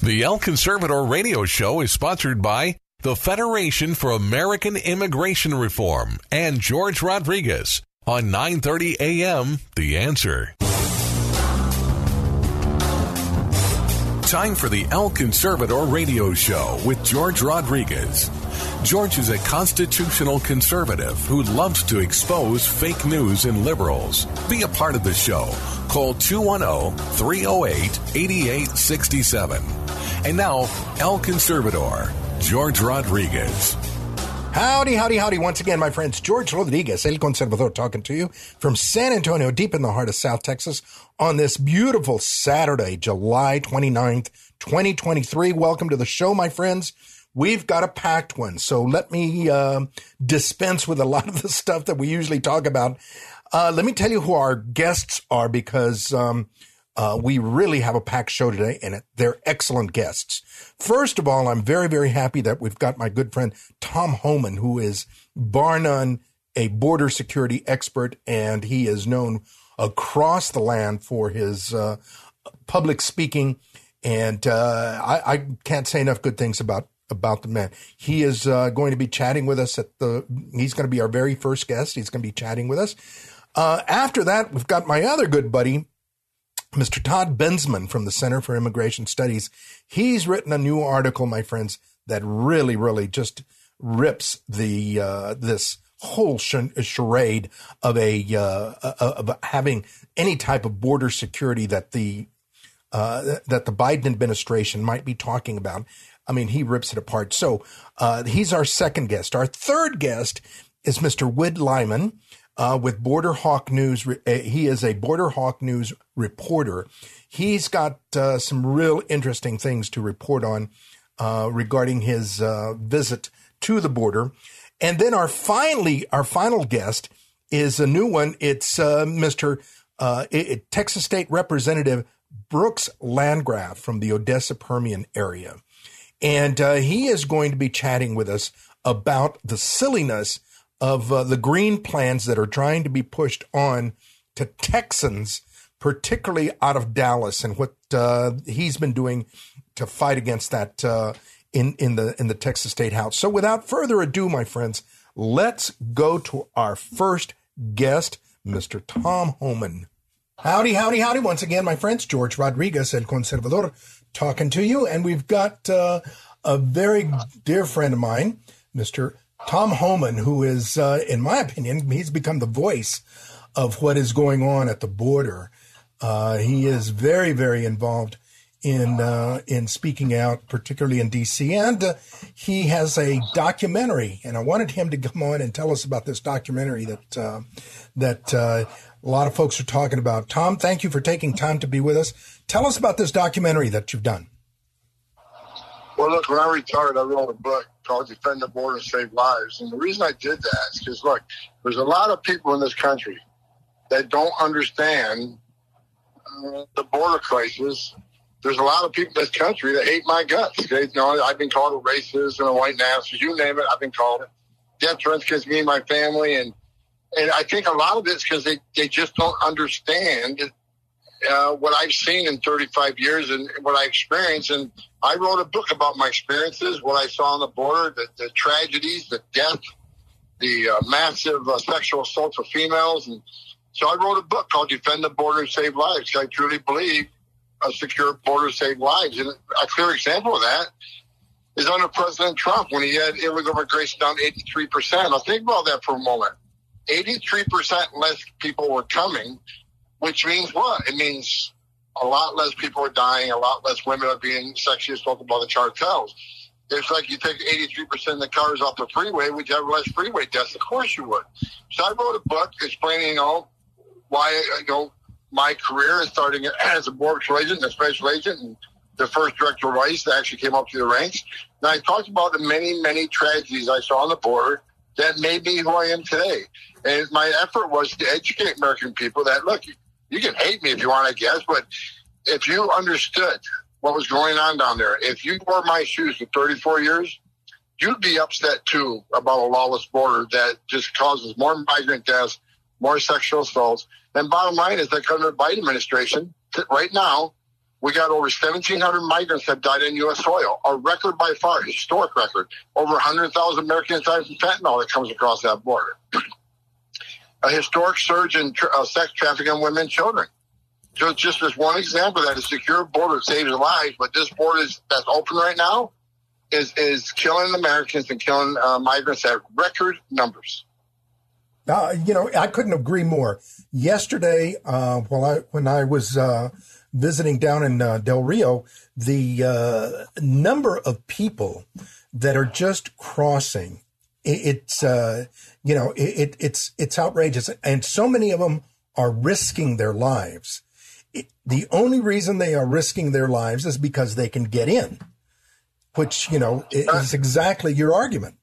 The El Conservador radio show is sponsored by the Federation for American Immigration Reform and George Rodriguez on 9:30 a.m. The Answer. Time for the El Conservador radio show with George Rodriguez. George is a constitutional conservative who loves to expose fake news and liberals. Be a part of the show. Call 210 308 8867. And now, El Conservador, George Rodriguez. Howdy, howdy, howdy. Once again, my friends, George Rodriguez, El Conservador, talking to you from San Antonio, deep in the heart of South Texas, on this beautiful Saturday, July 29th, 2023. Welcome to the show, my friends. We've got a packed one, so let me uh, dispense with a lot of the stuff that we usually talk about. Uh, let me tell you who our guests are because um, uh, we really have a packed show today, and they're excellent guests. First of all, I'm very, very happy that we've got my good friend Tom Homan, who is bar none a border security expert, and he is known across the land for his uh, public speaking. And uh, I, I, can't say enough good things about about the man. He is uh, going to be chatting with us at the. He's going to be our very first guest. He's going to be chatting with us. Uh, after that, we've got my other good buddy, Mr. Todd Bensman from the Center for Immigration Studies. He's written a new article, my friends, that really, really just rips the uh, this whole charade of a uh, of having any type of border security that the uh, that the Biden administration might be talking about. I mean, he rips it apart. So uh, he's our second guest. Our third guest is Mr. Whit Lyman uh, with Border Hawk News. Uh, he is a Border Hawk News reporter. He's got uh, some real interesting things to report on uh, regarding his uh, visit to the border. And then our finally our final guest is a new one. It's Mr. It, Texas State Representative Brooks Landgraf from the Odessa Permian area. And he is going to be chatting with us about the silliness of uh, the green plans that are trying to be pushed on to Texans, particularly out of Dallas, and what uh, he's been doing to fight against that uh, in in the in the Texas State House. So, without further ado, my friends, let's go to our first guest, Mr. Tom Homan. Howdy, howdy, howdy! Once again, my friends, George Rodriguez, El Conservador, talking to you, and we've got uh, a very dear friend of mine, Mr. Tom Homan, who is, uh, in my opinion, he's become the voice of what is going on at the border. Uh, he is very, very involved in uh, in speaking out, particularly in D.C. And uh, he has a documentary, and I wanted him to come on and tell us about this documentary that uh, that a lot of folks are talking about. Tom, thank you for taking time to be with us. Tell us about this documentary that you've done. Well, look, when I retired, I wrote a book called Defend the Border, Save Lives. And the reason I did that is because, look, there's a lot of people in this country that don't understand uh, the border crisis. There's a lot of people in this country that hate my guts. They, you know, I've been called a racist and a white nationalist. You name it, I've been called it. Death threats against me and my family. And, and I think a lot of it's because they, they just don't understand uh, what I've seen in 35 years and what I experienced. And I wrote a book about my experiences, what I saw on the border, the, the tragedies, the death, the uh, massive uh, sexual assaults of females. And so I wrote a book called Defend the Border and Save Lives. I truly believe a secure border save lives. And a clear example of that is under President Trump when he had illegal immigration down 83%. Now think about that for a moment. 83% less people were coming which means what? It means a lot less people are dying, a lot less women are being sexually assaulted by the cartels. It's like you take 83% of the cars off the freeway, would you have less freeway deaths? Of course you would. So I wrote a book explaining, you know, why, you know, my career is starting as a border agent, a special agent, and the first director of ICE that actually came up through the ranks. And I talked about the many, many tragedies I saw on the border that made me who I am today. And my effort was to educate American people that, look, you can hate me if you want, I guess, but if you understood what was going on down there, if you wore my shoes for 34 years, you'd be upset too about a lawless border that just causes more migrant deaths, more sexual assaults. And bottom line is that under the Biden administration, right now, we got over 1,700 migrants that died in U.S. soil, a record by far, historic record. Over 100,000 Americans died from fentanyl that comes across that border. a historic surge in uh, sex trafficking of women and children. So just as one example that a secure border saves lives, but this border is, that's open right now is is killing Americans and killing uh, migrants at record numbers. Uh, you know, I couldn't agree more. Yesterday, uh, while I when I was uh, visiting down in uh, Del Rio, the uh, number of people that are just crossing, it, it's you know, it, it's it's outrageous, and so many of them are risking their lives. It, the only reason they are risking their lives is because they can get in which, you know, is exactly your argument.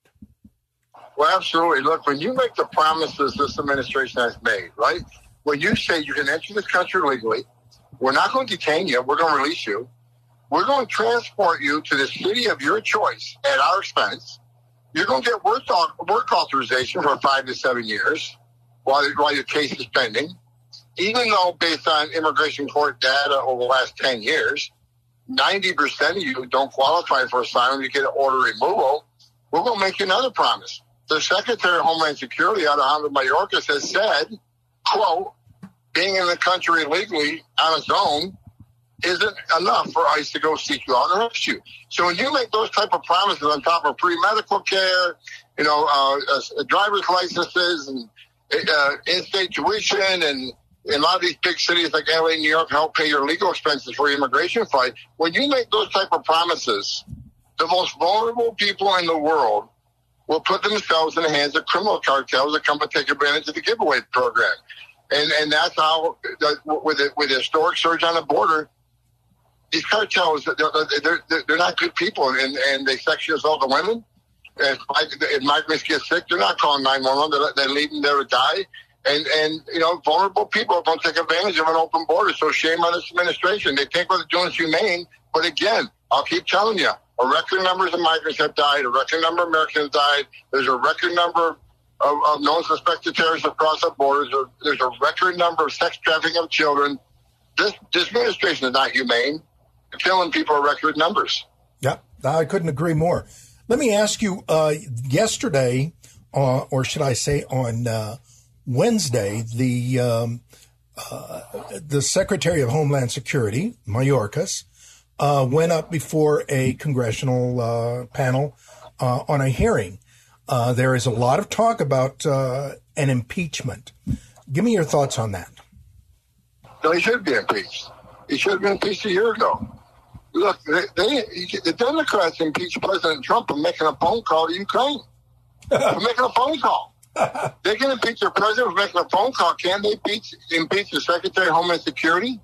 Well, absolutely. Look, when you make the promises this administration has made, right? When you say you can enter this country legally, we're not going to detain you, we're going to release you. We're going to transport you to the city of your choice at our expense. You're going to get work, work authorization for five to seven years while, while your case is pending. Even though, based on immigration court data over the last 10 years, 90% of you don't qualify for asylum, you get an order removal, we're going to make you another promise. The Secretary of Homeland Security, Alejandro Mayorkas, has said, quote, being in the country illegally on its own isn't enough for ICE to go seek you out and arrest you. So when you make those type of promises on top of free medical care, you know, uh, uh, driver's licenses and uh, in-state tuition and in a lot of these big cities like LA, and New York, help pay your legal expenses for your immigration fight. When you make those type of promises, the most vulnerable people in the world will put themselves in the hands of criminal cartels that come and take advantage of the giveaway program. And and that's how, with the, with the historic surge on the border, these cartels, they're, they're, they're not good people and, and they sexually assault the women. If, migrants get sick, they're not calling 911. They're, they're leaving there to die and and you know vulnerable people to take advantage of an open border. So shame on this administration. They think what they're doing is humane, but again, I'll keep telling you, a record number of migrants have died. A record number of Americans died. There's a record number of, of known suspected terrorists across the borders. There's a record number of sex trafficking of children. This this administration is not humane. Killing people record numbers. Yeah, I couldn't agree more. Let me ask you. Uh, yesterday, uh, or should I say, on uh, Wednesday, the um, uh, the Secretary of Homeland Security, Mayorkas, uh, went up before a congressional uh, panel uh, on a hearing. Uh, there is a lot of talk about uh, an impeachment. Give me your thoughts on that. No, he should be impeached. He should have been impeached a year ago. Look, they, they, the Democrats impeached President Trump for making a phone call to Ukraine. for making a phone call they can impeach their president for making a phone call. Can they impeach, impeach the Secretary of Homeland Security,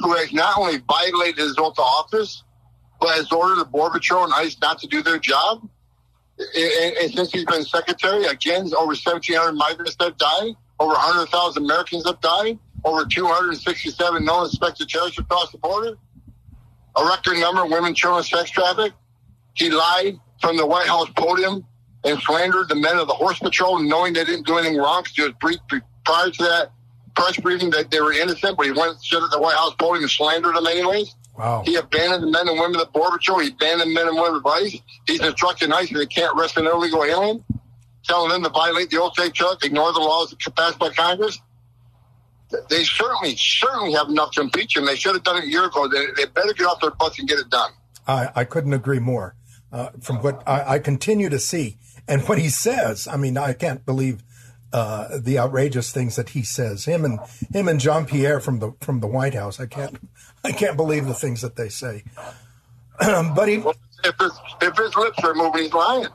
who has not only violated his oath of office, but has ordered the Border Patrol and ICE not to do their job? And, and since he's been secretary, again, over 1,700 migrants have died, over 100,000 Americans have died, over 267 known suspected terrorists across the border, a record number of women, children, sex trafficked. He lied from the White House podium and slandered the men of the Horse Patrol, knowing they didn't do anything wrong. Because was prior to that press briefing that they were innocent, but he went and stood at the White House podium and slandered them anyways. Wow. He abandoned the men and women of the Border Patrol. He abandoned men and women of ICE. He's instructing ICE that they can't arrest an illegal alien, telling them to violate the oath they took, ignore the laws passed by Congress. They certainly, certainly have enough to impeach him. They should have done it a year ago. They, they better get off their butts and get it done. I, I couldn't agree more. Uh, from what I, I continue to see, and what he says, I mean, I can't believe uh, the outrageous things that he says. Him and him and Jean Pierre from the from the White House. I can't I can't believe the things that they say. but he, well, if his if his lips are moving, he's lying.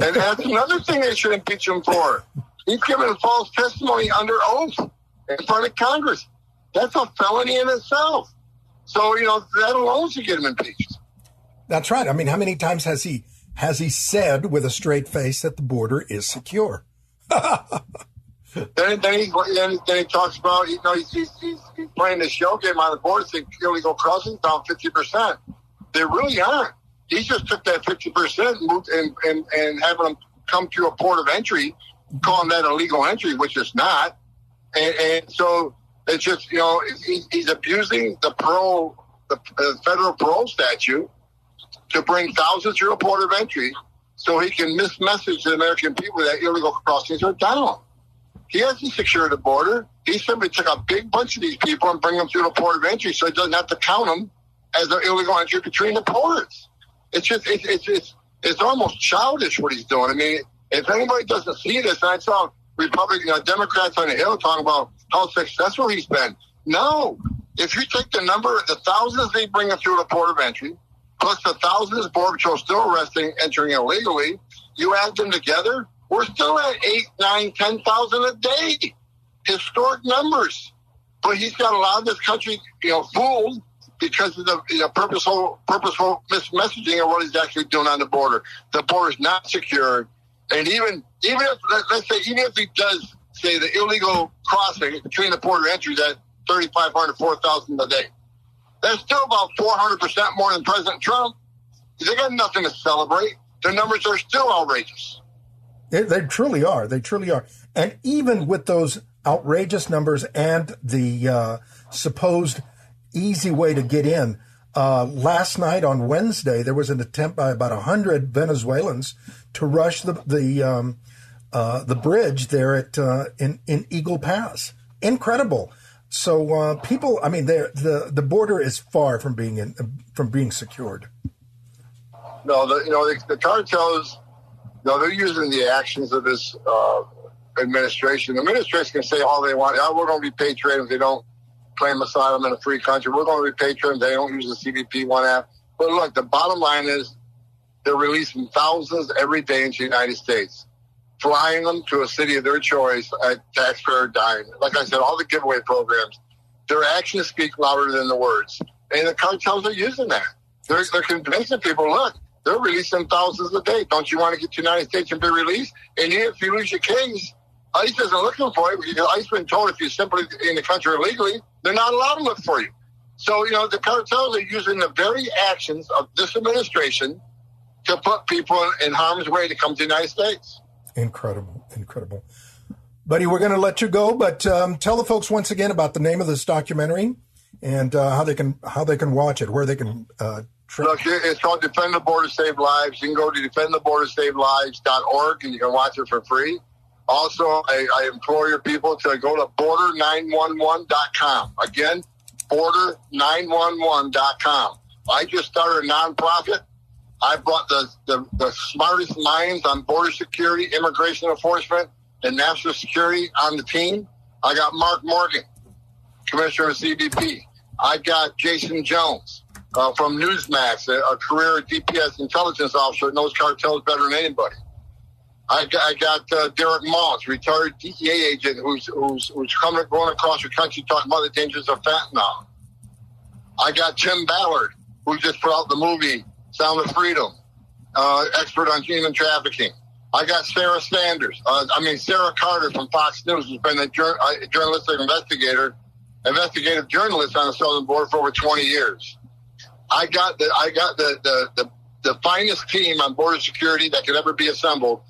And that's another thing they should impeach him for. He's given false testimony under oath in front of Congress. That's a felony in itself. So you know that alone should get him impeached. That's right. I mean, how many times has he has he said with a straight face that the border is secure? then, then, he, then, then he talks about, you know, he's, he's, he's playing the show game on the border, saying illegal crossings down 50%. They really aren't. He just took that 50% and, and, and, and having them come to a port of entry, calling that illegal entry, which is not. And, and so it's just, you know, he, he's abusing the parole, the, the federal parole statute to bring thousands through a port of entry so he can mismessage the American people that illegal crossings are down. He hasn't secured the border. He simply took a big bunch of these people and bring them through the port of entry so he doesn't have to count them as an illegal entry between the ports. It's just, it's, it's, it's, it's almost childish what he's doing. I mean, if anybody doesn't see this, and I saw Republican, know, uh, Democrats on the Hill talking about how successful he's been. No, if you take the number, the thousands they bring them through the port of entry, plus the thousands Border Patrol still arresting, entering illegally, you add them together, we're still at eight, nine, ten thousand a day. Historic numbers. But he's got a lot of this country, you know, fooled because of the you know, purposeful purposeful mismessaging of what he's actually doing on the border. The border is not secured. And even even if let's say even if he does say the illegal crossing between the border entries at 3,500, 4,000 a day, that's still about 400 percent more than President Trump. They got nothing to celebrate. The numbers are still outrageous. They, they truly are. They truly are. And even with those outrageous numbers and the uh, supposed easy way to get in, uh, last night on Wednesday, there was an attempt by about 100 Venezuelans to rush the, the, um, uh, the bridge there at, uh, in, in Eagle Pass. Incredible. So uh, people, I mean, the the border is far from being in, from being secured. No, the, you know the, the cartels no, they're using the actions of this uh, administration. The administration can say all they want. Oh, we're going to repatriate them they don't claim asylum in a free country. We're going to repatriate them. They don't use the CBP one app. But look, the bottom line is they're releasing thousands every day into the United States, flying them to a city of their choice at taxpayer dime. Like I said, all the giveaway programs, their actions speak louder than the words. And the cartels are using that. They're, they're convincing people, look, they're releasing thousands a day. Don't you want to get to the United States and be released? And if you lose your case, ICE isn't looking for you because ICE been told if you're simply in the country illegally, they're not allowed to look for you. So, you know, the cartels are using the very actions of this administration to put people in harm's way to come to the United States. Incredible, incredible. Buddy, we're going to let you go, but um, tell the folks once again about the name of this documentary and uh, how they can how they can watch it, where they can uh, Look, it's called Defend the Border Save Lives. You can go to defendthebordersavelives.org and you can watch it for free. Also, I, I implore your people to go to border911.com. Again, border911.com. I just started a nonprofit. I brought the, the, the smartest minds on border security, immigration enforcement, and national security on the team. I got Mark Morgan, Commissioner of CBP. I got Jason Jones uh, from Newsmax, a, a, career DPS intelligence officer knows cartels better than anybody. I got, I got uh, Derek Maltz, retired DEA agent, who's who's who's coming going across the country talking about the dangers of fentanyl. I got Tim Ballard, who just put out the movie Sound of Freedom, uh, expert on human trafficking. I got Sarah Sanders. Uh, I mean Sarah Carter from Fox News, who's been a jur- uh, journalistic investigator, investigative journalist on the southern border for over 20 years. I got the I got the the, the, the finest team on border security that could ever be assembled.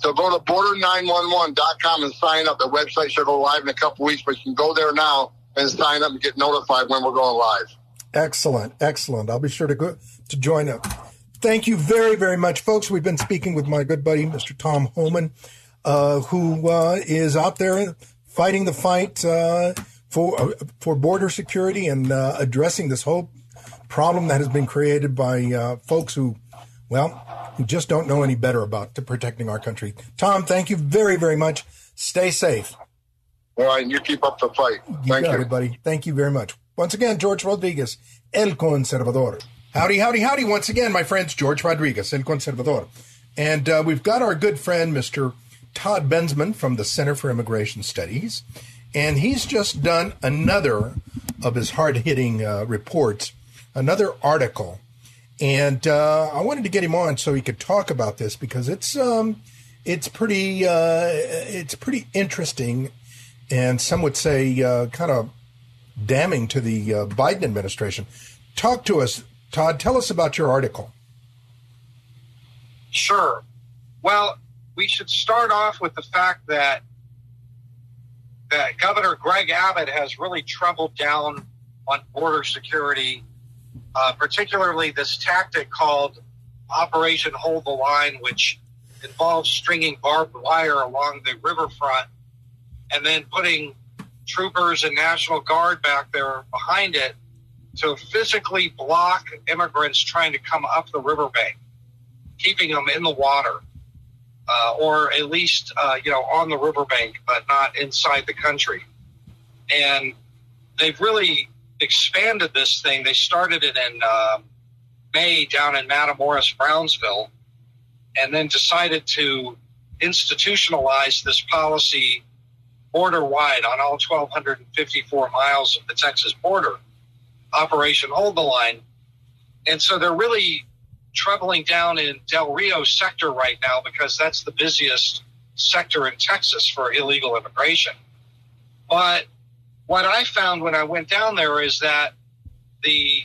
So go to border911.com and sign up. The website should go live in a couple weeks, but you can go there now and sign up and get notified when we're going live. Excellent, excellent. I'll be sure to go to join up. Thank you very, very much, folks. We've been speaking with my good buddy, Mr. Tom Homan, uh, who uh, is out there fighting the fight uh, for uh, for border security and uh, addressing this whole problem that has been created by uh, folks who, well, who just don't know any better about protecting our country. Tom, thank you very, very much. Stay safe. All right, you keep up the fight. You thank you, everybody. Thank you very much. Once again, George Rodriguez, El Conservador. Howdy, howdy, howdy. Once again, my friends, George Rodriguez, El Conservador. And uh, we've got our good friend, Mr. Todd Bensman from the Center for Immigration Studies. And he's just done another of his hard hitting uh, reports another article, and uh, I wanted to get him on so he could talk about this because it's um, it's pretty uh, it's pretty interesting, and some would say uh, kind of damning to the uh, Biden administration. Talk to us, Todd. Tell us about your article. Sure. Well, we should start off with the fact that that Governor Greg Abbott has really troubled down on border security uh, particularly this tactic called Operation Hold the Line, which involves stringing barbed wire along the riverfront and then putting troopers and National Guard back there behind it to physically block immigrants trying to come up the riverbank, keeping them in the water. Uh, or at least uh, you know on the riverbank, but not inside the country. And they've really expanded this thing. They started it in uh, May down in Matamoros, Brownsville, and then decided to institutionalize this policy border wide on all 1,254 miles of the Texas border. Operation Hold the Line. And so they're really troubling down in Del Rio sector right now because that's the busiest sector in Texas for illegal immigration. But what I found when I went down there is that the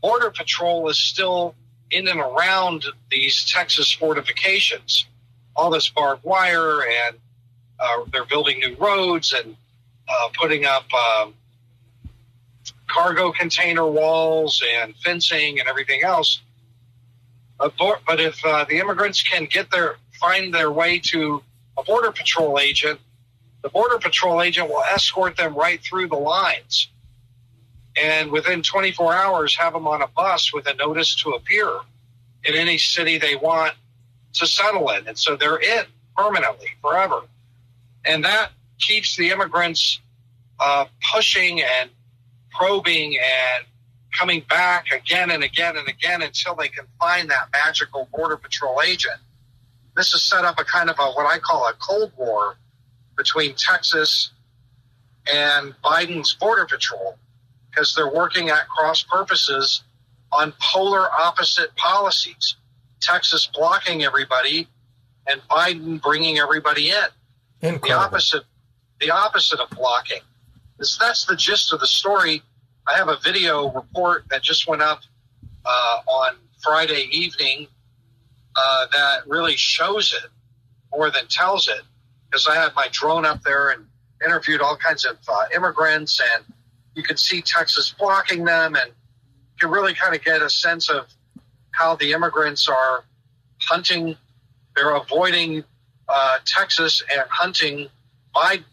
Border Patrol is still in and around these Texas fortifications. All this barbed wire, and uh, they're building new roads and uh, putting up um, cargo container walls and fencing and everything else. But if uh, the immigrants can get their find their way to a border patrol agent the Border Patrol agent will escort them right through the lines and within 24 hours have them on a bus with a notice to appear in any city they want to settle in. And so they're in permanently, forever. And that keeps the immigrants uh, pushing and probing and coming back again and again and again until they can find that magical Border Patrol agent. This has set up a kind of a what I call a Cold War between Texas and Biden's Border Patrol because they're working at cross purposes on polar opposite policies. Texas blocking everybody and Biden bringing everybody in. Incredible. The opposite, the opposite of blocking. This, that's the gist of the story. I have a video report that just went up uh, on Friday evening uh, that really shows it more than tells it because I had my drone up there and interviewed all kinds of uh, immigrants, and you could see Texas blocking them, and you really kind of get a sense of how the immigrants are hunting. They're avoiding uh, Texas and hunting Biden.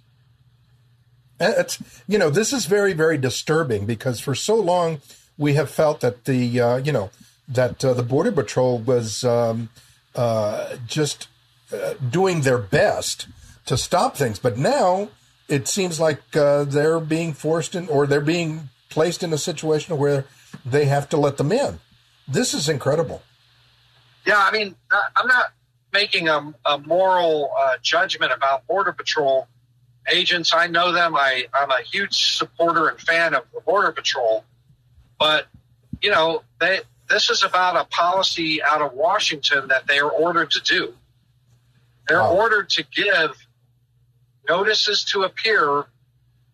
It's, you know, this is very, very disturbing because for so long we have felt that the, uh, you know, that uh, the Border Patrol was um, uh, just uh, doing their best to stop things. But now it seems like uh, they're being forced in, or they're being placed in a situation where they have to let them in. This is incredible. Yeah, I mean, I'm not making a, a moral uh, judgment about Border Patrol agents. I know them. I, I'm a huge supporter and fan of the Border Patrol. But, you know, they, this is about a policy out of Washington that they are ordered to do. They're wow. ordered to give notices to appear,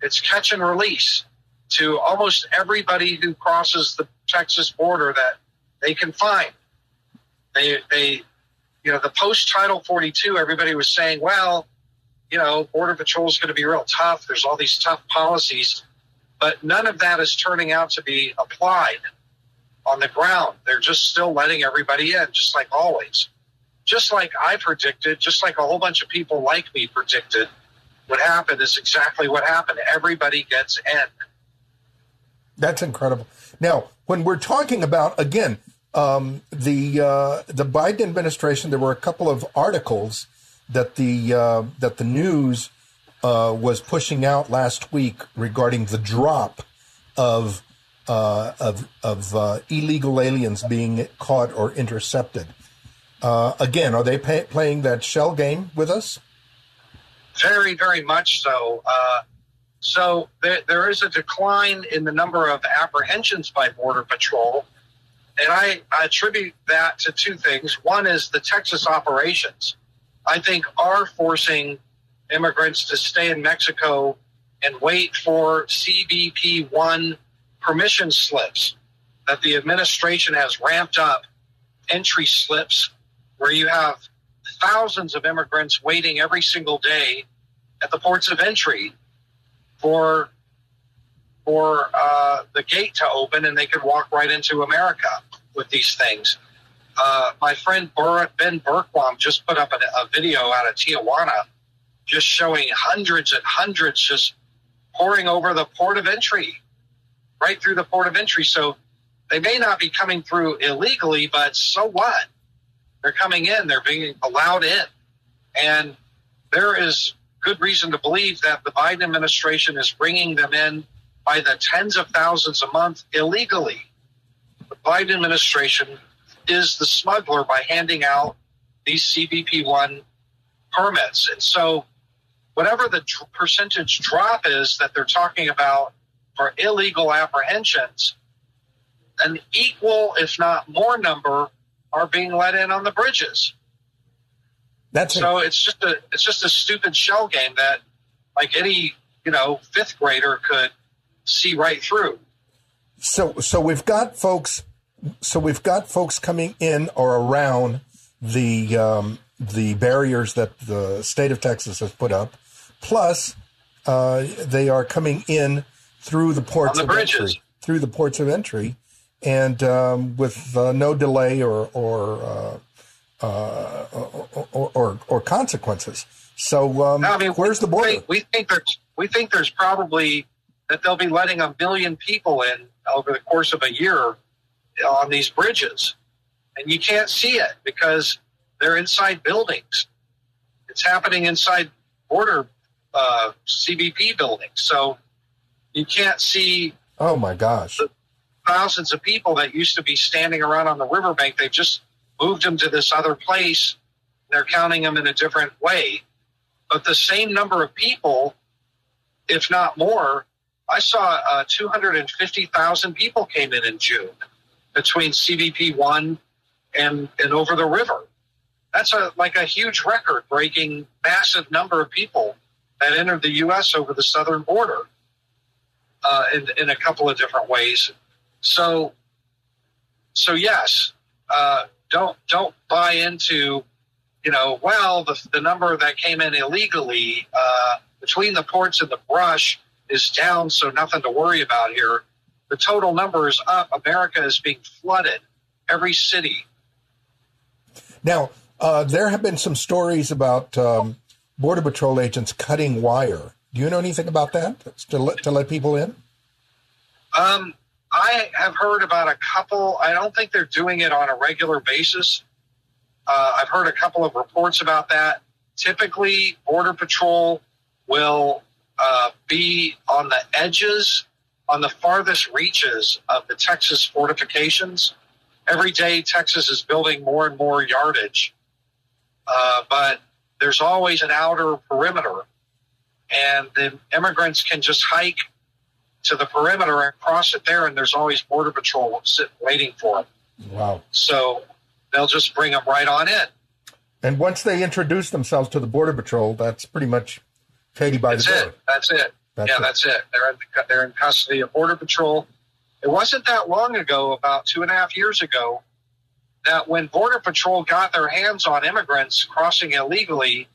it's catch and release to almost everybody who crosses the Texas border that they can find. They, they, you know, the post Title 42, everybody was saying, well, you know, Border Patrol is going to be real tough. There's all these tough policies, but none of that is turning out to be applied on the ground. They're just still letting everybody in, just like always. Just like I predicted, just like a whole bunch of people like me predicted what happened is exactly what happened. Everybody gets in. That's incredible. Now, when we're talking about again um, the uh, the Biden administration, there were a couple of articles that the uh, that the news uh, was pushing out last week regarding the drop of uh, of of uh, illegal aliens being caught or intercepted. Uh, again, are they pay- playing that shell game with us? Very, very much so. Uh, so there, there is a decline in the number of apprehensions by Border Patrol. and I, I attribute that to two things. One is the Texas operations. I think are forcing immigrants to stay in Mexico and wait for CBP one permission slips that the administration has ramped up entry slips where you have thousands of immigrants waiting every single day at the ports of entry for for uh, the gate to open and they could walk right into America with these things. Uh, my friend Ben Bergquam just put up a, a video out of Tijuana just showing hundreds and hundreds just pouring over the port of entry, right through the port of entry. So they may not be coming through illegally, but so what? They're coming in, they're being allowed in. And there is good reason to believe that the Biden administration is bringing them in by the tens of thousands a month illegally. The Biden administration is the smuggler by handing out these CBP 1 permits. And so, whatever the tr- percentage drop is that they're talking about for illegal apprehensions, an equal, if not more, number are being let in on the bridges. That's so it's just a it's just a stupid shell game that like any you know fifth grader could see right through. So so we've got folks so we've got folks coming in or around the um, the barriers that the state of Texas has put up, plus uh, they are coming in through the ports the of bridges. entry, through the ports of entry, and um, with uh, no delay or or, uh, uh or, or, or consequences. So um, I mean, where's the border? We, we think there's we think there's probably that they'll be letting a million people in over the course of a year on these bridges, and you can't see it because they're inside buildings. It's happening inside border uh, CBP buildings, so you can't see oh my gosh! Thousands of people that used to be standing around on the riverbank. They've just moved them to this other place. They're counting them in a different way, but the same number of people, if not more. I saw uh, 250,000 people came in in June between CBP one and and over the river. That's a like a huge record breaking massive number of people that entered the U.S. over the southern border uh, in in a couple of different ways. So so yes, uh, don't don't buy into you know well the the number that came in illegally uh, between the ports and the brush is down, so nothing to worry about here the total number is up. America is being flooded. Every city. Now, uh, there have been some stories about um, Border Patrol agents cutting wire. Do you know anything about that to let, to let people in? Um, I have heard about a couple. I don't think they're doing it on a regular basis. Uh, I've heard a couple of reports about that. Typically, Border Patrol will uh, be on the edges on the farthest reaches of the Texas fortifications. Every day, Texas is building more and more yardage, uh, but there's always an outer perimeter, and the immigrants can just hike to the perimeter and cross it there, and there's always border patrol sitting waiting for them. Wow! So they'll just bring them right on in. And once they introduce themselves to the border patrol, that's pretty much Katie by that's the door. It. That's it. That's yeah, it. that's it. They're in, they're in custody of Border Patrol. It wasn't that long ago, about two and a half years ago, that when Border Patrol got their hands on immigrants crossing illegally,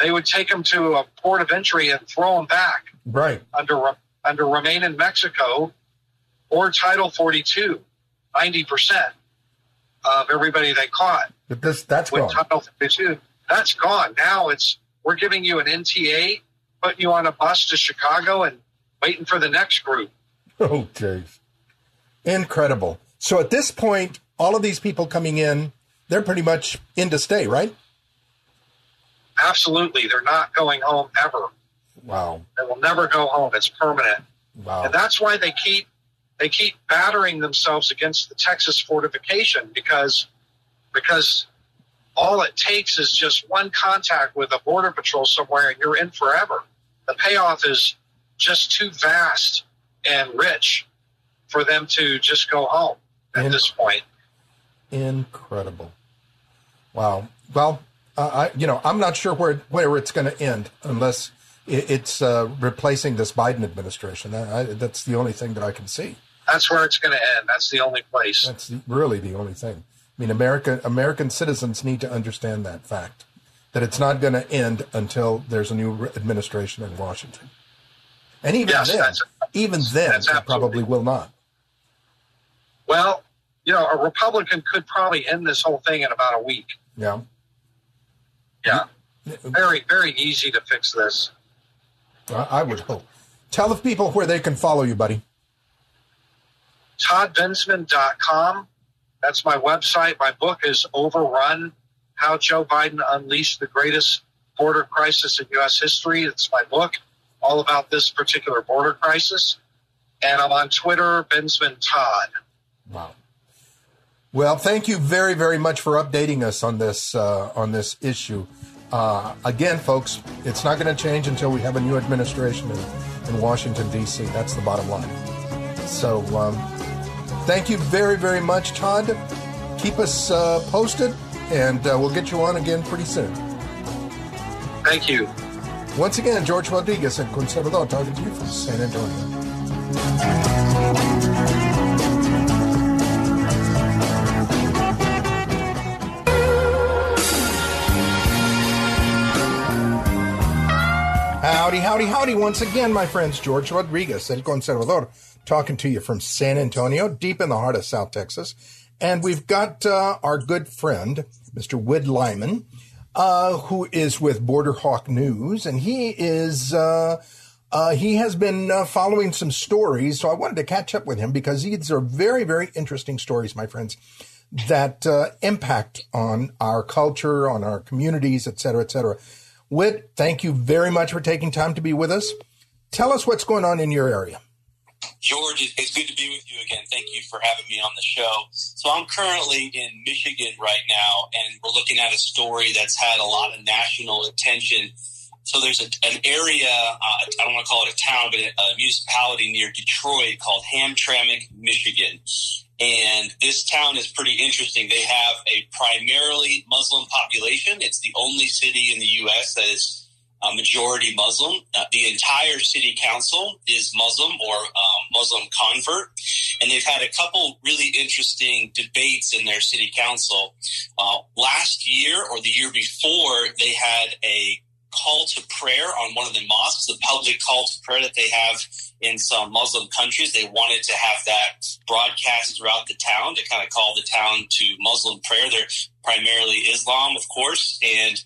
they would take them to a port of entry and throw them back. Right. Under under remain in Mexico or Title 42, 90% of everybody they caught. But this that's with gone. Title 42. That's gone. Now it's we're giving you an NTA putting you on a bus to Chicago and waiting for the next group. Oh, jeez. Incredible. So at this point, all of these people coming in, they're pretty much in to stay, right? Absolutely. They're not going home ever. Wow. They will never go home. It's permanent. Wow. And that's why they keep they keep battering themselves against the Texas fortification because because all it takes is just one contact with a border patrol somewhere and you're in forever the payoff is just too vast and rich for them to just go home. at In- this point. Incredible. Wow. Well, uh, I, you know, I'm not sure where where it's going to end unless it's uh, replacing this Biden administration. I, that's the only thing that I can see. That's where it's going to end. That's the only place. That's really the only thing. I mean, America, American citizens need to understand that fact that it's not going to end until there's a new administration in Washington. And even yes, then, even then, it probably will not. Well, you know, a Republican could probably end this whole thing in about a week. Yeah. Yeah. Very, very easy to fix this. I would hope. Tell the people where they can follow you, buddy. ToddBensman.com. That's my website. My book is Overrun How Joe Biden Unleashed the Greatest Border Crisis in U.S. History. It's my book, all about this particular border crisis. And I'm on Twitter, Bensman Todd. Wow. Well, thank you very, very much for updating us on this uh, on this issue. Uh, again, folks, it's not going to change until we have a new administration in, in Washington D.C. That's the bottom line. So, um, thank you very, very much, Todd. Keep us uh, posted, and uh, we'll get you on again pretty soon. Thank you. Once again, George Rodriguez and Conservador talking to you from San Antonio. Howdy, howdy, howdy. Once again, my friends, George Rodriguez, El Conservador, talking to you from San Antonio, deep in the heart of South Texas. And we've got uh, our good friend, Mr. Wood Lyman, uh, who is with Border Hawk News. And he is, uh, uh he has been uh, following some stories. So I wanted to catch up with him because these are very, very interesting stories, my friends, that uh, impact on our culture, on our communities, et cetera, et cetera. Whit, thank you very much for taking time to be with us. Tell us what's going on in your area. George, it's good to be with you again. Thank you for having me on the show. So I'm currently in Michigan right now, and we're looking at a story that's had a lot of national attention. So there's a, an area, uh, I don't want to call it a town, but a, a municipality near Detroit called Hamtramck, Michigan. And this town is pretty interesting. They have a primarily Muslim population. It's the only city in the U.S. that is a majority Muslim. Uh, the entire city council is Muslim or um, Muslim convert. And they've had a couple really interesting debates in their city council. Uh, last year or the year before, they had a call to prayer on one of the mosques, the public call to prayer that they have in some Muslim countries. They wanted to have that broadcast throughout the town to kind of call the town to Muslim prayer. They're primarily Islam, of course. And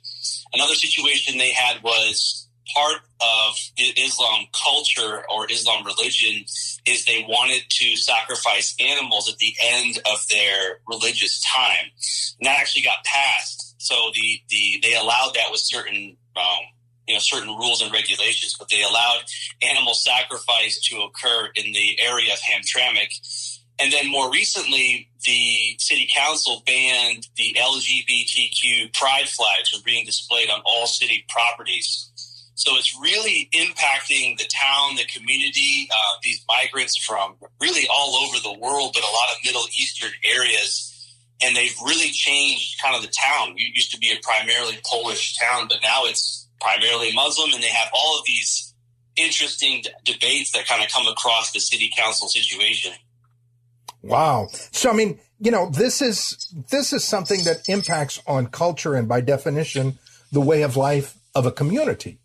another situation they had was part of Islam culture or Islam religion is they wanted to sacrifice animals at the end of their religious time. And that actually got passed. So the, the they allowed that with certain um, you know certain rules and regulations, but they allowed animal sacrifice to occur in the area of Hamtramck. And then more recently, the city council banned the LGBTQ pride flags from being displayed on all city properties. So it's really impacting the town, the community, uh, these migrants from really all over the world, but a lot of Middle Eastern areas. And they've really changed kind of the town. It used to be a primarily Polish town, but now it's primarily Muslim, and they have all of these interesting d- debates that kind of come across the city council situation. Wow. So I mean, you know, this is this is something that impacts on culture and by definition the way of life of a community.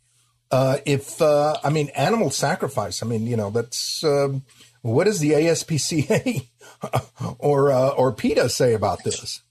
Uh, if uh, I mean animal sacrifice, I mean you know that's um, what does the ASPCA or uh, or PETA say about this?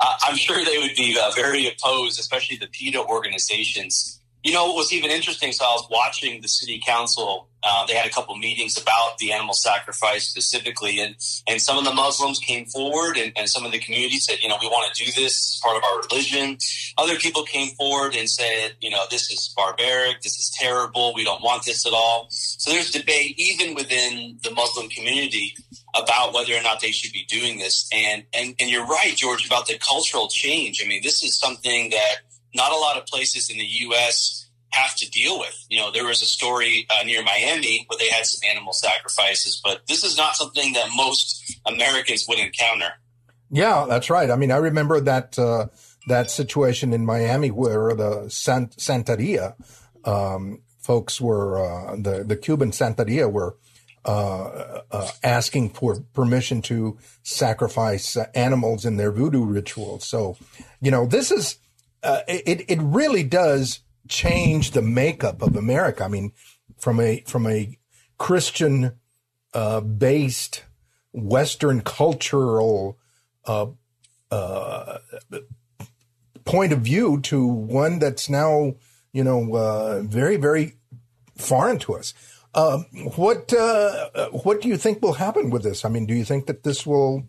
uh, I'm sure they would be uh, very opposed, especially the PETA organizations. You know what was even interesting? So I was watching the city council. Uh, they had a couple meetings about the animal sacrifice specifically, and and some of the Muslims came forward, and, and some of the community said, you know, we want to do this part of our religion. Other people came forward and said, you know, this is barbaric, this is terrible, we don't want this at all. So there's debate even within the Muslim community about whether or not they should be doing this. And, and, and you're right, George, about the cultural change. I mean, this is something that not a lot of places in the U.S. have to deal with. You know, there was a story uh, near Miami where they had some animal sacrifices, but this is not something that most Americans would encounter. Yeah, that's right. I mean, I remember that uh, that situation in Miami where the Sant- Santeria um, folks were uh, the the Cuban Santeria were uh, uh, asking for permission to sacrifice animals in their voodoo rituals. So, you know, this is uh, it. It really does change the makeup of America. I mean, from a from a Christian uh, based Western cultural uh, uh, point of view to one that's now, you know, uh, very, very foreign to us. Um, what uh, what do you think will happen with this? I mean, do you think that this will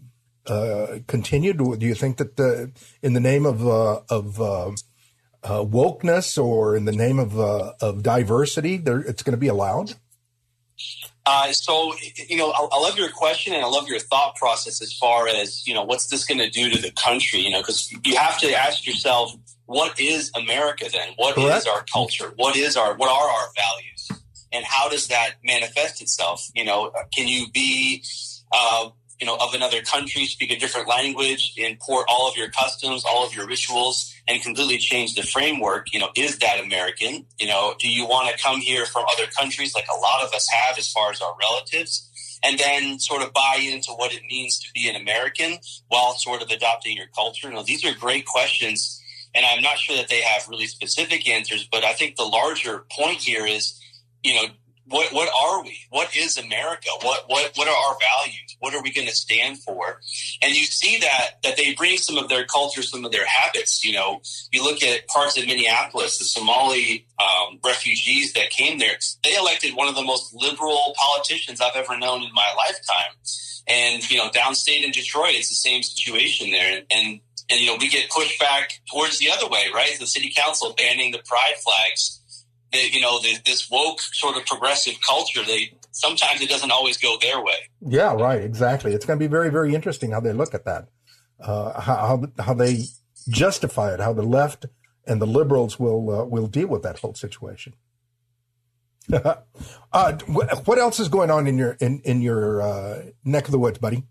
uh, continue? Do, do you think that the, in the name of of wokeness or in the name of of diversity, there, it's going to be allowed? Uh, so, you know, I, I, love your question and I love your thought process as far as, you know, what's this going to do to the country? You know, because you have to ask yourself, what is America then? What Correct. is our culture? What is our, what are our values? And how does that manifest itself? You know, can you be, uh, you know, of another country, speak a different language, import all of your customs, all of your rituals, and completely change the framework. You know, is that American? You know, do you want to come here from other countries like a lot of us have as far as our relatives? And then sort of buy into what it means to be an American while sort of adopting your culture. You know, these are great questions. And I'm not sure that they have really specific answers, but I think the larger point here is, you know, what what are we? What is America? What what what are our values? What are we going to stand for? And you see that that they bring some of their culture, some of their habits. You know, you look at parts of Minneapolis, the Somali um, refugees that came there. They elected one of the most liberal politicians I've ever known in my lifetime. And you know, downstate in Detroit, it's the same situation there. And and you know, we get pushed back towards the other way, right? The city council banning the pride flags you know, this woke sort of progressive culture, they sometimes it doesn't always go their way. Yeah, right. Exactly. It's going to be very, very interesting how they look at that, uh, how, how they justify it, how the left and the liberals will uh, will deal with that whole situation. uh, what else is going on in your in in your uh, neck of the woods, buddy?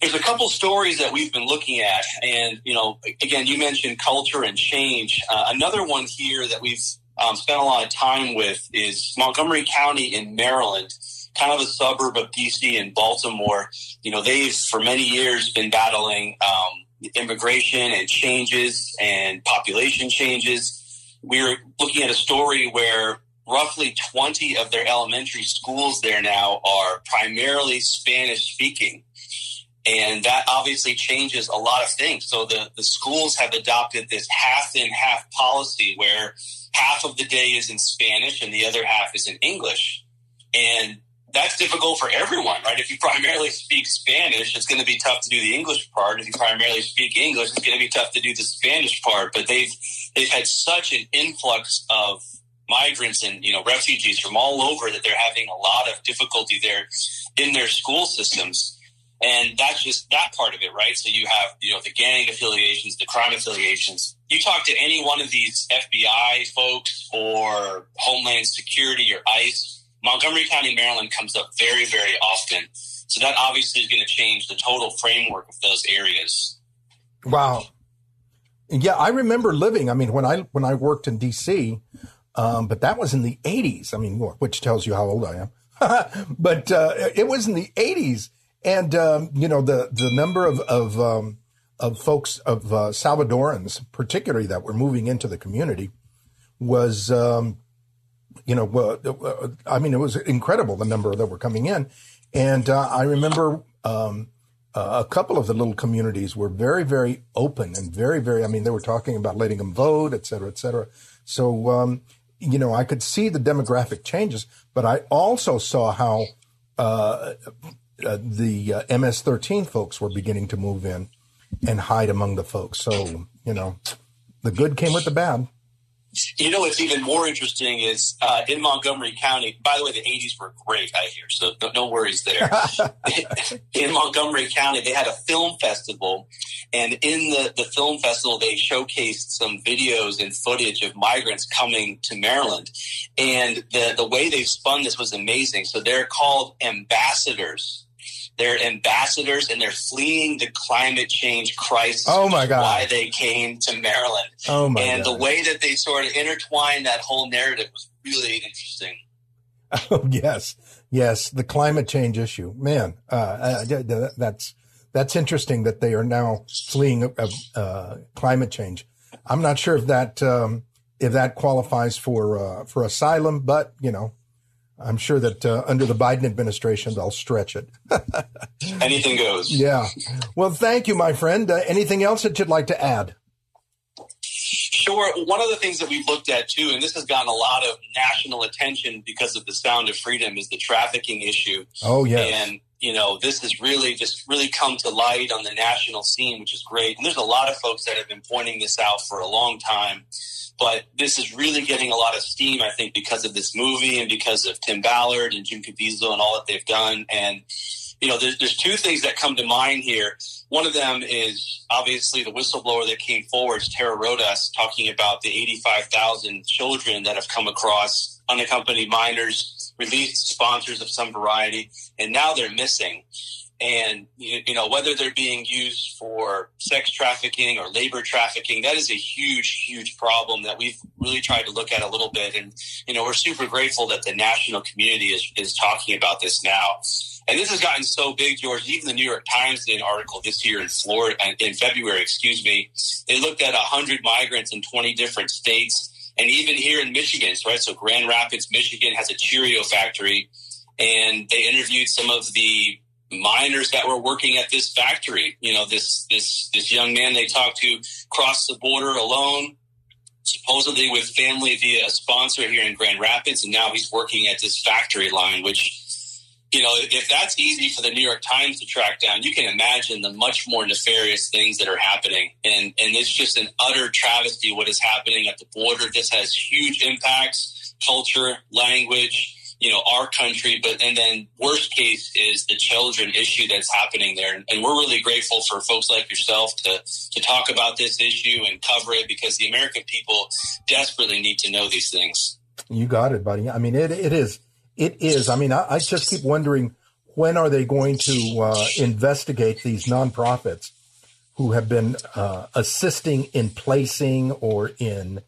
There's a couple stories that we've been looking at, and you know, again, you mentioned culture and change. Uh, another one here that we've um, spent a lot of time with is Montgomery County in Maryland, kind of a suburb of DC and Baltimore. You know, they've for many years been battling um, immigration and changes and population changes. We are looking at a story where roughly 20 of their elementary schools there now are primarily Spanish speaking. And that obviously changes a lot of things. So the, the schools have adopted this half in half policy where half of the day is in Spanish and the other half is in English. And that's difficult for everyone, right? If you primarily speak Spanish, it's going to be tough to do the English part. If you primarily speak English, it's going to be tough to do the Spanish part. But they've they've had such an influx of migrants and you know refugees from all over that they're having a lot of difficulty there in their school systems. And that's just that part of it, right? So you have, you know, the gang affiliations, the crime affiliations. You talk to any one of these FBI folks or Homeland Security or ICE, Montgomery County, Maryland comes up very, very often. So that obviously is going to change the total framework of those areas. Wow. Yeah, I remember living. I mean, when I when I worked in D.C., um, but that was in the '80s. I mean, which tells you how old I am. but uh, it was in the '80s, and um, you know the the number of of um, of folks of uh, Salvadorans, particularly that were moving into the community, was um, you know uh, I mean it was incredible the number that were coming in, and uh, I remember um, a couple of the little communities were very very open and very very I mean they were talking about letting them vote, et cetera, et cetera. So um, you know I could see the demographic changes, but I also saw how uh, uh, the uh, MS-13 folks were beginning to move in and hide among the folks. So you know, the good came with the bad. You know what's even more interesting is uh, in Montgomery County. By the way, the '80s were great, I hear, so no, no worries there. in Montgomery County, they had a film festival, and in the, the film festival, they showcased some videos and footage of migrants coming to Maryland, and the the way they spun this was amazing. So they're called ambassadors they're ambassadors and they're fleeing the climate change crisis. Oh my God. Why they came to Maryland. Oh my And God. the way that they sort of intertwined that whole narrative was really interesting. Oh, yes, yes, the climate change issue, man. Uh, uh, that's that's interesting that they are now fleeing uh, uh, climate change. I'm not sure if that um, if that qualifies for uh, for asylum, but you know, I'm sure that uh, under the Biden administration they'll stretch it. Anything goes. yeah. Well, thank you, my friend. Uh, anything else that you'd like to add? Sure. One of the things that we've looked at too, and this has gotten a lot of national attention because of the Sound of Freedom, is the trafficking issue. Oh yes. And you know, this has really just really come to light on the national scene, which is great. And there's a lot of folks that have been pointing this out for a long time. But this is really getting a lot of steam, I think, because of this movie and because of Tim Ballard and Jim Caviezel and all that they've done. And you know, there's, there's two things that come to mind here. One of them is obviously the whistleblower that came forward, Tara Rodas, talking about the 85,000 children that have come across unaccompanied minors, released sponsors of some variety, and now they're missing. And, you you know, whether they're being used for sex trafficking or labor trafficking, that is a huge, huge problem that we've really tried to look at a little bit. And, you know, we're super grateful that the national community is, is talking about this now. And this has gotten so big, George. Even the New York Times did an article this year in Florida, uh, in February, excuse me. They looked at 100 migrants in 20 different states. And even here in Michigan, right? So Grand Rapids, Michigan has a Cheerio factory. And they interviewed some of the minors that were working at this factory. You know, this, this, this young man they talked to crossed the border alone, supposedly with family via a sponsor here in Grand Rapids. And now he's working at this factory line, which you know, if that's easy for the New York Times to track down, you can imagine the much more nefarious things that are happening. And and it's just an utter travesty what is happening at the border. This has huge impacts, culture, language, you know, our country, but and then worst case is the children issue that's happening there. And, we're really grateful for folks like yourself to to talk about this issue and cover it because the American people desperately need to know these things. You got it, buddy. I mean, it it is it is. I mean, I, I just keep wondering when are they going to uh, investigate these nonprofits who have been uh, assisting in placing or in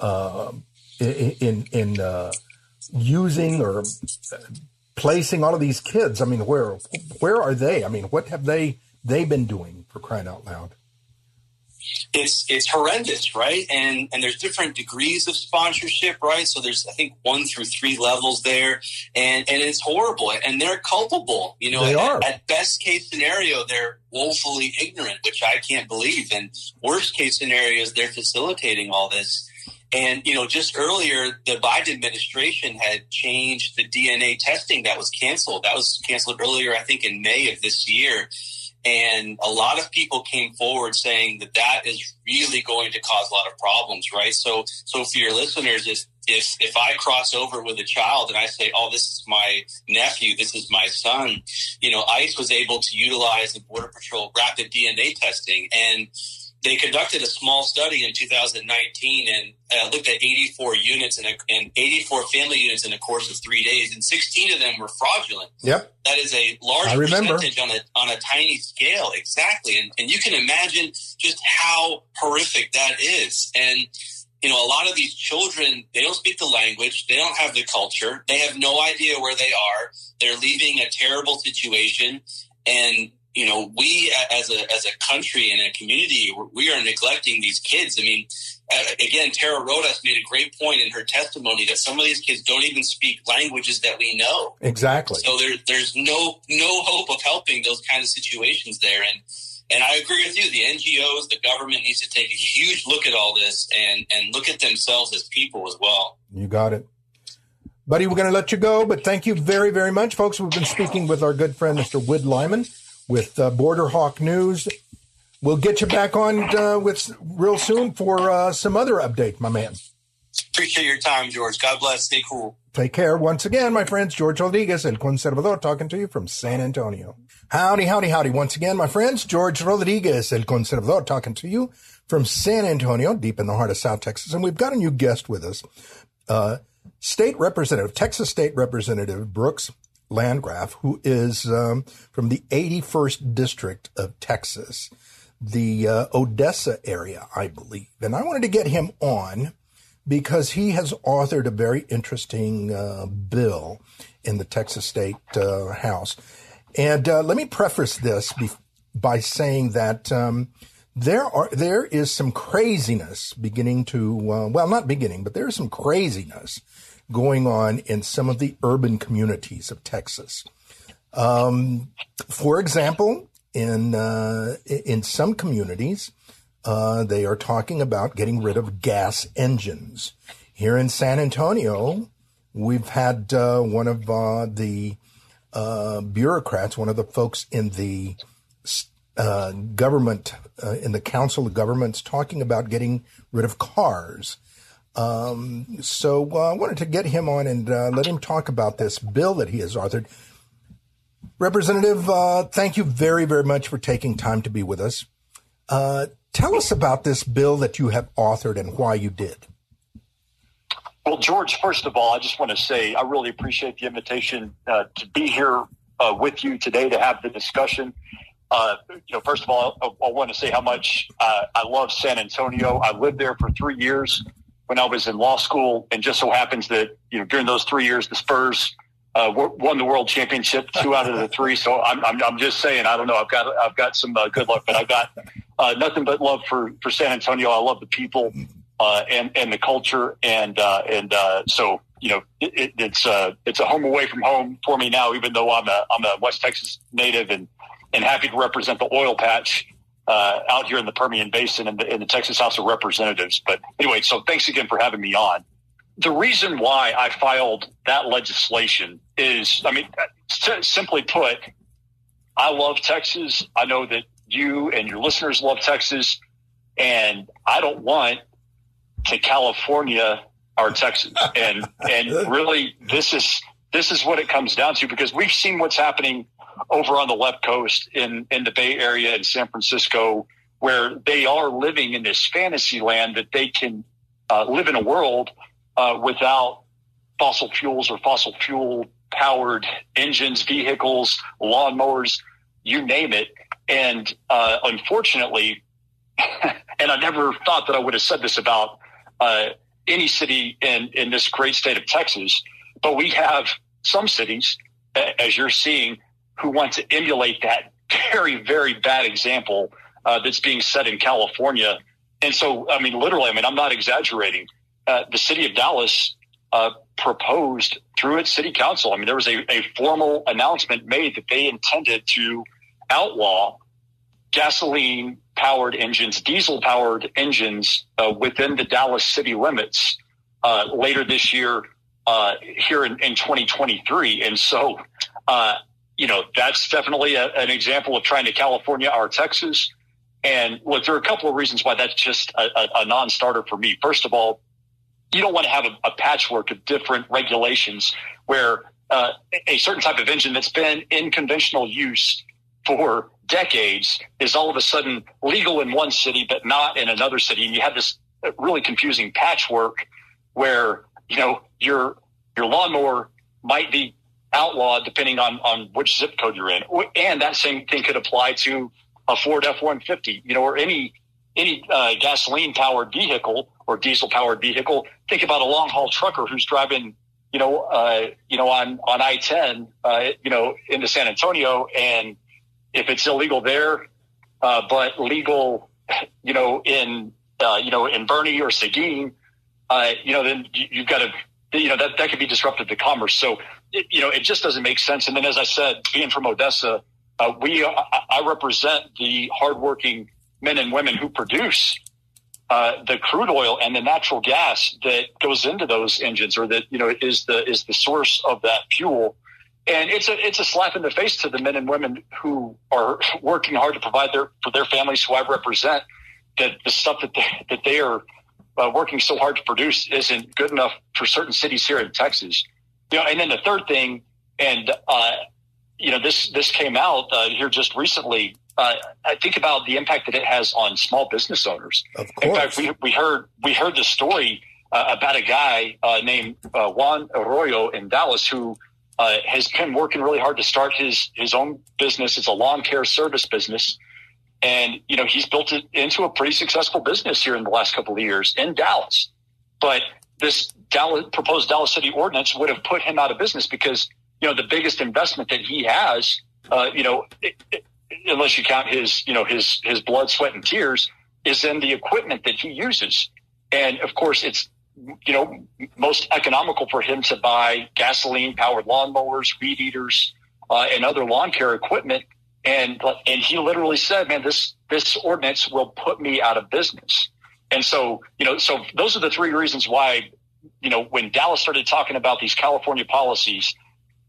uh, in in uh, using or uh, placing all of these kids. I mean, where where are they? I mean, what have they they been doing for crying out loud? it's it's horrendous, right? And and there's different degrees of sponsorship, right? So there's I think one through three levels there, and and it's horrible, and they're culpable. You know, They at, are. at best case scenario, they're woefully ignorant, which I can't believe, and worst case scenario is they're facilitating all this. And you know, just earlier, the Biden administration had changed the DNA testing that was canceled. That was canceled earlier, I think, in May of this year. And a lot of people came forward saying that that is really going to cause a lot of problems, right? So, so for your listeners, if if if I cross over with a child and I say, "Oh, this is my nephew, this is my son," you know, ICE was able to utilize the Border Patrol rapid DNA testing, and they conducted a small study in 2019 and uh, looked at 84 units and, and 84 family units in a course of three days, and 16 of them were fraudulent Yep. that is a large I remember. percentage on a on a tiny scale exactly and, and you can imagine just how horrific that is and you know a lot of these children they don't speak the language they don't have the culture they have no idea where they are they're leaving a terrible situation and you know we as a as a country and a community we are neglecting these kids i mean again tara rodas made a great point in her testimony that some of these kids don't even speak languages that we know Exactly. so there, there's no no hope of helping those kind of situations there. And and I agree with you. The NGOs, the government needs to take a huge look at all this and and look at themselves as people as well. You got it. Buddy, we're going to let you go, but thank you very, very much, folks. We've been speaking with our good friend, Mr. Wyd Lyman, with uh, Borderhawk News. We'll get you back on uh, with real soon for uh, some other update, my man. Appreciate your time, George. God bless. Stay cool. Take care. Once again, my friends, George Rodriguez, El Conservador, talking to you from San Antonio. Howdy, howdy, howdy. Once again, my friends, George Rodriguez, El Conservador, talking to you from San Antonio, deep in the heart of South Texas. And we've got a new guest with us, uh, State Representative, Texas State Representative Brooks Landgraf, who is um, from the 81st District of Texas, the uh, Odessa area, I believe. And I wanted to get him on because he has authored a very interesting uh, bill in the Texas State uh, House. And uh, let me preface this be- by saying that um, there are there is some craziness beginning to uh, well, not beginning, but there is some craziness going on in some of the urban communities of Texas. Um, for example, in uh, in some communities, uh, they are talking about getting rid of gas engines. Here in San Antonio, we've had uh, one of uh, the uh, bureaucrats, one of the folks in the uh, government, in the Council of Governments, talking about getting rid of cars. Um, so I wanted to get him on and let him talk about this bill that he has authored. Representative, thank you very, very much for taking time to be with us. Tell us about this bill that you have authored and why you did. Well, George, first of all, I just want to say I really appreciate the invitation uh, to be here uh, with you today to have the discussion. Uh, you know, first of all, I, I want to say how much uh, I love San Antonio. I lived there for three years when I was in law school, and just so happens that you know during those three years, the Spurs uh, won the world championship two out of the three. So I'm, I'm, I'm just saying, I don't know. I've got I've got some uh, good luck, but I've got uh, nothing but love for for San Antonio. I love the people uh, and and the culture, and uh, and uh, so you know it, it's it's a home away from home for me now. Even though I'm a I'm a West Texas native and and happy to represent the oil patch. Uh, out here in the Permian Basin in the, in the Texas House of Representatives. But anyway, so thanks again for having me on the reason why I filed that legislation is, I mean, simply put, I love Texas. I know that you and your listeners love Texas, and I don't want to California our Texas. And and really, this is this is what it comes down to because we've seen what's happening over on the left coast in in the Bay Area in San Francisco, where they are living in this fantasy land that they can uh, live in a world uh, without fossil fuels or fossil fuel powered engines, vehicles, lawnmowers, you name it. And uh, unfortunately, and I never thought that I would have said this about uh, any city in, in this great state of Texas, but we have some cities, as you're seeing, who want to emulate that very, very bad example uh, that's being set in California. And so, I mean, literally, I mean, I'm not exaggerating uh, the city of Dallas uh, proposed through its city council. I mean, there was a, a formal announcement made that they intended to outlaw gasoline powered engines, diesel powered engines uh, within the Dallas city limits uh, later this year, uh, here in, in, 2023. And so, uh, you know, that's definitely a, an example of trying to California our Texas. And look, there are a couple of reasons why that's just a, a, a non starter for me. First of all, you don't want to have a, a patchwork of different regulations where uh, a certain type of engine that's been in conventional use for decades is all of a sudden legal in one city but not in another city, and you have this really confusing patchwork where you know your your lawnmower might be outlawed depending on on which zip code you're in, and that same thing could apply to a Ford F one fifty, you know, or any any uh, gasoline powered vehicle or diesel powered vehicle. Think about a long haul trucker who's driving, you know, uh, you know, on, on I 10, uh, you know, into San Antonio. And if it's illegal there, uh, but legal, you know, in, uh, you know, in Boerne or Seguin, uh, you know, then you've got to, you know, that, that could be disruptive to commerce. So, it, you know, it just doesn't make sense. And then, as I said, being from Odessa, uh, we, I, I represent the hardworking men and women who produce uh, the crude oil and the natural gas that goes into those engines, or that you know is the is the source of that fuel. And it's a it's a slap in the face to the men and women who are working hard to provide their for their families who I represent. That the stuff that they, that they are uh, working so hard to produce isn't good enough for certain cities here in Texas. You know, and then the third thing, and uh, you know, this this came out uh, here just recently. Uh, I think about the impact that it has on small business owners. Of In course. fact, we we heard we heard the story uh, about a guy uh, named uh, Juan Arroyo in Dallas who uh, has been working really hard to start his his own business. It's a lawn care service business, and you know he's built it into a pretty successful business here in the last couple of years in Dallas. But this Dallas, proposed Dallas City ordinance would have put him out of business because you know the biggest investment that he has, uh, you know, it, it, unless you count his you know his his blood, sweat, and tears, is in the equipment that he uses, and of course it's you know, most economical for him to buy gasoline powered lawnmowers, weed eaters, uh, and other lawn care equipment. And, and he literally said, man, this, this ordinance will put me out of business. And so, you know, so those are the three reasons why, you know, when Dallas started talking about these California policies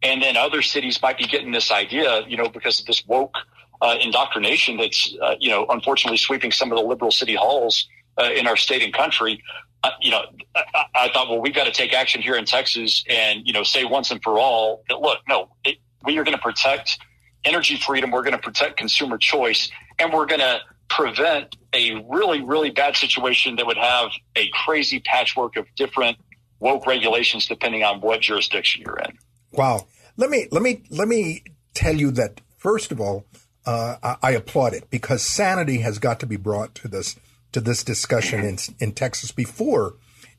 and then other cities might be getting this idea, you know, because of this woke uh, indoctrination that's, uh, you know, unfortunately sweeping some of the liberal city halls uh, in our state and country uh, you know, I, I, thought, well, we've got to take action here in Texas and, you know, say once and for all that, look, no, it, we are going to protect energy freedom. We're going to protect consumer choice and we're going to prevent a really, really bad situation that would have a crazy patchwork of different woke regulations depending on what jurisdiction you're in. Wow. Let me, let me, let me tell you that first of all, uh, I, I applaud it because sanity has got to be brought to this to this discussion in, in Texas before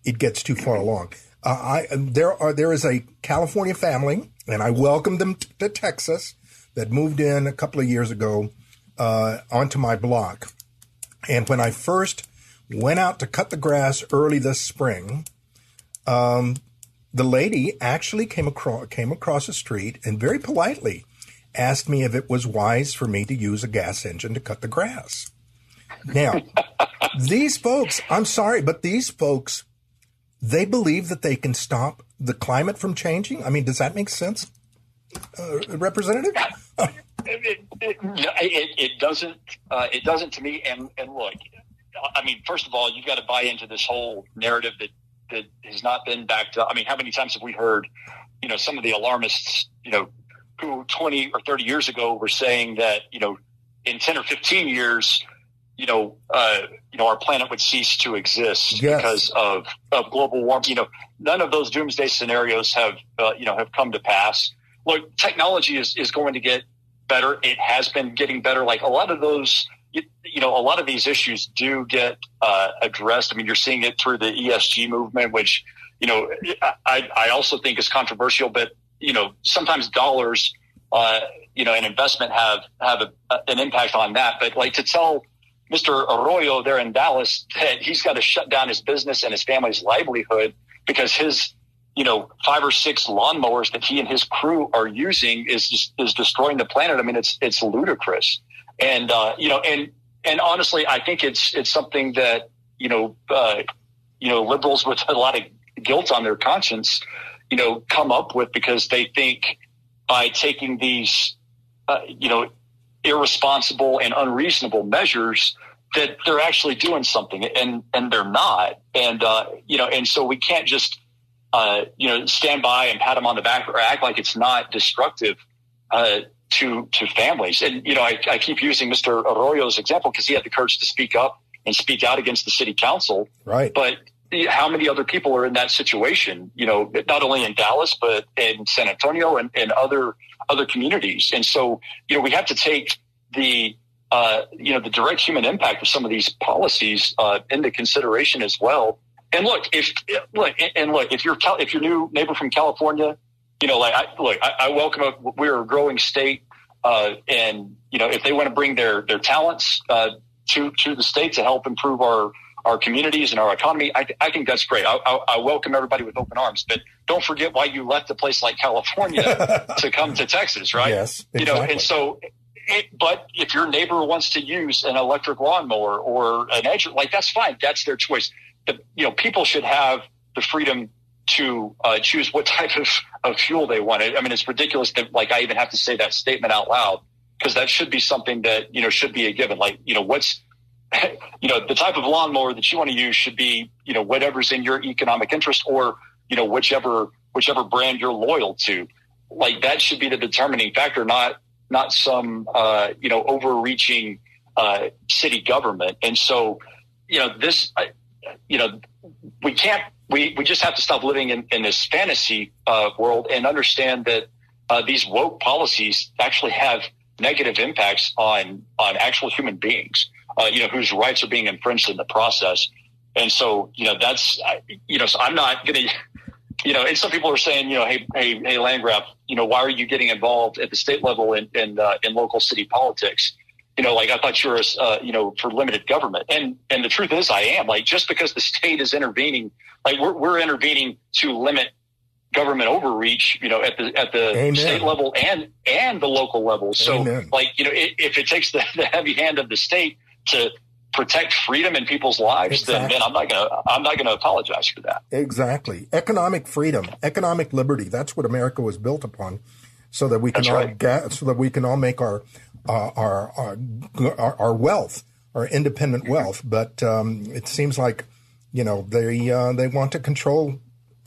it gets too far along. Uh, I there are there is a California family, and I welcome them t- to Texas that moved in a couple of years ago uh, onto my block. And when I first went out to cut the grass early this spring, um, the lady actually came across came across the street and very politely asked me if it was wise for me to use a gas engine to cut the grass. Now, these folks, I'm sorry, but these folks, they believe that they can stop the climate from changing. I mean, does that make sense, uh, Representative? it, it, it, it, doesn't. Uh, it doesn't to me. And, and look, I mean, first of all, you've got to buy into this whole narrative that that has not been backed up. I mean, how many times have we heard, you know, some of the alarmists, you know, who 20 or 30 years ago were saying that, you know, in 10 or 15 years, you know, uh, you know, our planet would cease to exist Yes. because of, of global warming. You know, none of those doomsday scenarios have, uh, you know, have come to pass. Look, technology is, is going to get better. It has been getting better. Like a lot of those, you, know, a lot of these issues do get uh, addressed. I mean, you're seeing it through the ESG movement, which, you know, I, I also think is controversial, but, you know, sometimes dollars, uh, you know, and investment have, have a, an impact on that. But like to tell, Mr. Arroyo there in Dallas that he's got to shut down his business and his family's livelihood because his, you know, five or six lawnmowers that he and his crew are using is is destroying the planet. I mean, it's it's ludicrous, and uh, you know, and and honestly, I think it's it's something that you know, uh, you know, liberals with a lot of guilt on their conscience, you know, come up with because they think by taking these, uh, you know, irresponsible and unreasonable measures that they're actually doing something and and they're not. And uh, you know and so we can't just uh, you know stand by and pat them on the back or act like it's not destructive. Uh, to to families and you know I, I keep using Mr. Arroyo's example because he had the courage to speak up and speak out against the city council Right. but how many other people are in that situation? You know, not only in Dallas, but in San Antonio and, and other other communities. And so, you know, we have to take the uh, you know the direct human impact of some of these policies uh, into consideration as well. And look, if look and look, if you're Cal- if your new neighbor from California, you know, like I, look, I, I welcome it. We're a growing state, uh, and you know, if they want to bring their their talents uh, to to the state to help improve our our communities and our economy, I, I think that's great. I, I, I welcome everybody with open arms, but don't forget why you left a place like California to come to Texas, right? Yes, You know, and so, it, but if your neighbor wants to use an electric lawnmower or an edge, like that's fine. That's their choice. But, you know, people should have the freedom to uh, choose what type of, of fuel they want. I mean, it's ridiculous that like I even have to say that statement out loud because that should be something that, you know, should be a given. Like, you know, what's, you know, the type of lawnmower that you want to use should be, you know, whatever's in your economic interest or, you know, whichever, whichever brand you're loyal to. Like that should be the determining factor, not, not some, uh, you know, overreaching, uh, city government. And so, you know, this, you know, we can't, we, we just have to stop living in, in this fantasy, uh, world and understand that, uh, these woke policies actually have negative impacts on, on actual human beings uh, you know, whose rights are being infringed in the process. And so, you know, that's, you know, so I'm not going to, you know, and some people are saying, you know, hey, hey, hey, Landgraf, you know, why are you getting involved at the state level in in, uh, in local city politics? You know, like I thought you were, uh, you know, for limited government, and and the truth is, I am. Like just because the state is intervening, like we're we're intervening to limit government overreach, you know, at the at the Amen. state level and and the local level. So, Amen. like, you know, if it takes the, the heavy hand of the state to protect freedom in people's lives, exactly. then man, I'm not gonna I'm not gonna apologize for that. Exactly. Economic freedom, economic liberty. That's what America was built upon, so that we can That's all right. get, so that we can all make our uh, our, our, our wealth, our independent wealth. But um, it seems like you know they uh, they want to control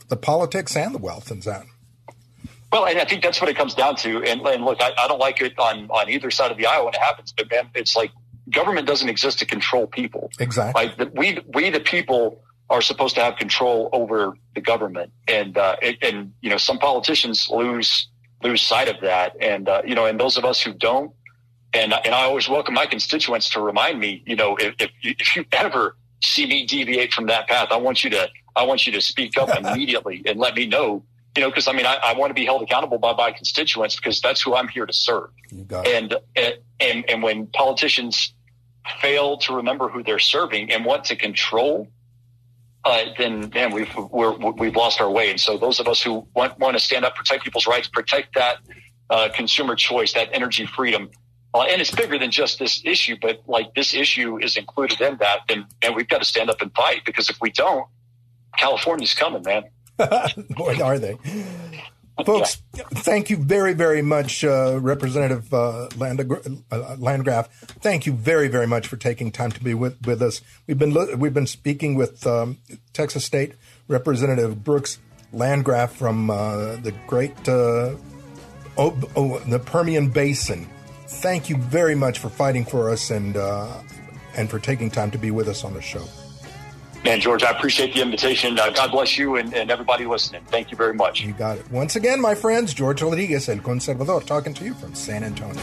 the politics and the wealth in that. Well, and I think that's what it comes down to. And, and look, I, I, don't like it on, on either side of the aisle when it happens, but man, it's like government doesn't exist to control people. Exactly. Like we we the people are supposed to have control over the government, and uh, and you know some politicians lose lose sight of that, and uh, you know, and those of us who don't, and and I always welcome my constituents to remind me, you know, if if you, if you ever see me deviate from that path, I want you to I want you to speak up immediately and let me know you know, because I mean, I, I, want to be held accountable by my constituents because that's who I'm here to serve. And, and and when politicians fail to remember who they're serving and want to control, uh, then man, we've we have lost our way. And so those of us who want want to stand up, protect people's rights, protect that uh, consumer choice, that energy freedom. Uh, and it's bigger than just this issue, but like this issue is included in that, and, and we've got to stand up and fight because if we don't, California's coming, man. Boy, are they? Folks, yeah. thank you very, very much, uh, Representative uh, uh, Landgraf. Thank you very, very much for taking time to be with, with us. We've been we've been speaking with um, Texas State Representative Brooks Landgraf from uh, the great uh, oh, oh, the Permian Basin. Thank you very much for fighting for us and uh, and for taking time to be with us on the show. Man, George, I appreciate the invitation. Uh, God bless you and, and, everybody listening. Thank you very much. You got it. Once again, my friends, George Rodriguez, El Conservador, talking to you from San Antonio.